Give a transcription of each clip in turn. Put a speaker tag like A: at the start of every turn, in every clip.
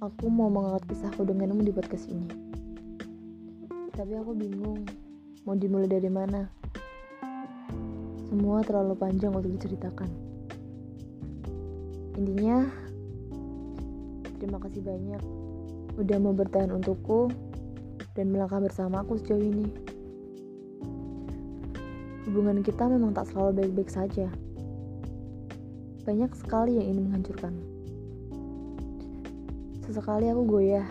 A: aku mau mengangkat kisahku denganmu di podcast ini. Tapi aku bingung mau dimulai dari mana. Semua terlalu panjang untuk diceritakan. Intinya, terima kasih banyak udah mau bertahan untukku dan melangkah bersamaku sejauh ini. Hubungan kita memang tak selalu baik-baik saja. Banyak sekali yang ingin menghancurkan. Sesekali aku goyah.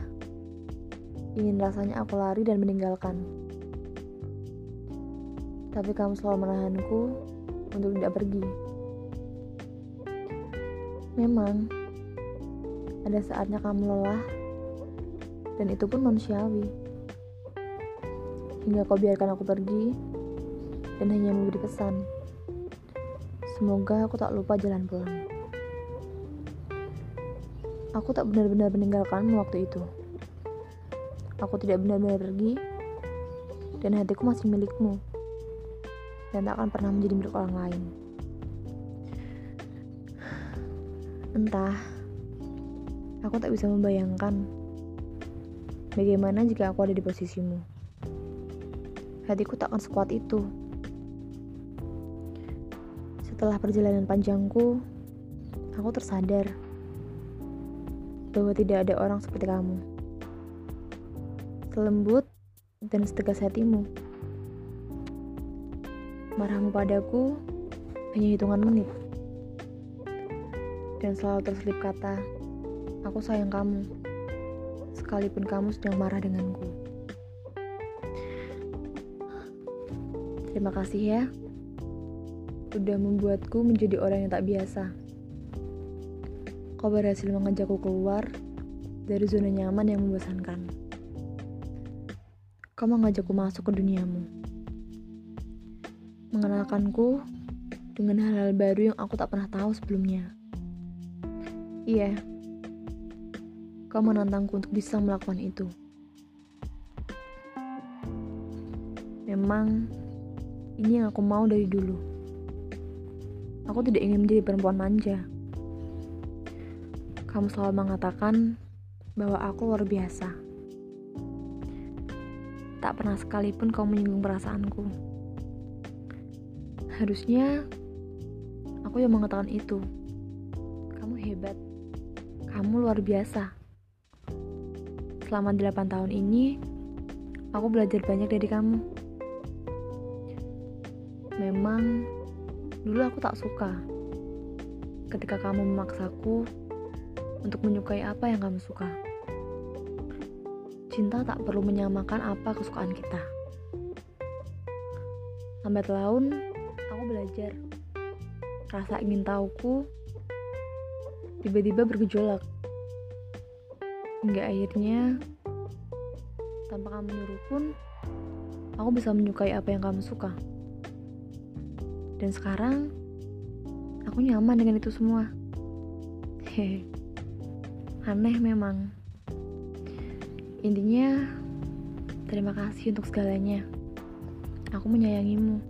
A: Ingin rasanya aku lari dan meninggalkan. Tapi kamu selalu menahanku untuk tidak pergi. Memang, ada saatnya kamu lelah, dan itu pun manusiawi. Hingga kau biarkan aku pergi, dan hanya memberi pesan. Semoga aku tak lupa jalan pulang. Aku tak benar-benar meninggalkanmu waktu itu. Aku tidak benar-benar pergi, dan hatiku masih milikmu, dan tak akan pernah menjadi milik orang lain. Entah, aku tak bisa membayangkan bagaimana jika aku ada di posisimu. Hatiku tak akan sekuat itu. Setelah perjalanan panjangku, aku tersadar bahwa tidak ada orang seperti kamu. Selembut dan setegas hatimu. Marahmu padaku hanya hitungan menit. Dan selalu terselip kata, aku sayang kamu. Sekalipun kamu sedang marah denganku. Terima kasih ya. Udah membuatku menjadi orang yang tak biasa. Kau berhasil mengajakku keluar dari zona nyaman yang membosankan. Kau mengajakku masuk ke duniamu. Mengenalkanku dengan hal-hal baru yang aku tak pernah tahu sebelumnya. Iya, kau menantangku untuk bisa melakukan itu. Memang ini yang aku mau dari dulu. Aku tidak ingin menjadi perempuan manja kamu selalu mengatakan bahwa aku luar biasa. Tak pernah sekalipun kau menyinggung perasaanku. Harusnya aku yang mengatakan itu. Kamu hebat. Kamu luar biasa. Selama 8 tahun ini, aku belajar banyak dari kamu. Memang dulu aku tak suka ketika kamu memaksaku untuk menyukai apa yang kamu suka. Cinta tak perlu menyamakan apa kesukaan kita. Lambat laun, aku belajar. Rasa ingin tahuku tiba-tiba bergejolak. Hingga akhirnya, tanpa kamu nyuruh pun, aku bisa menyukai apa yang kamu suka. Dan sekarang, aku nyaman dengan itu semua. Hehe aneh memang. Intinya terima kasih untuk segalanya. Aku menyayangimu.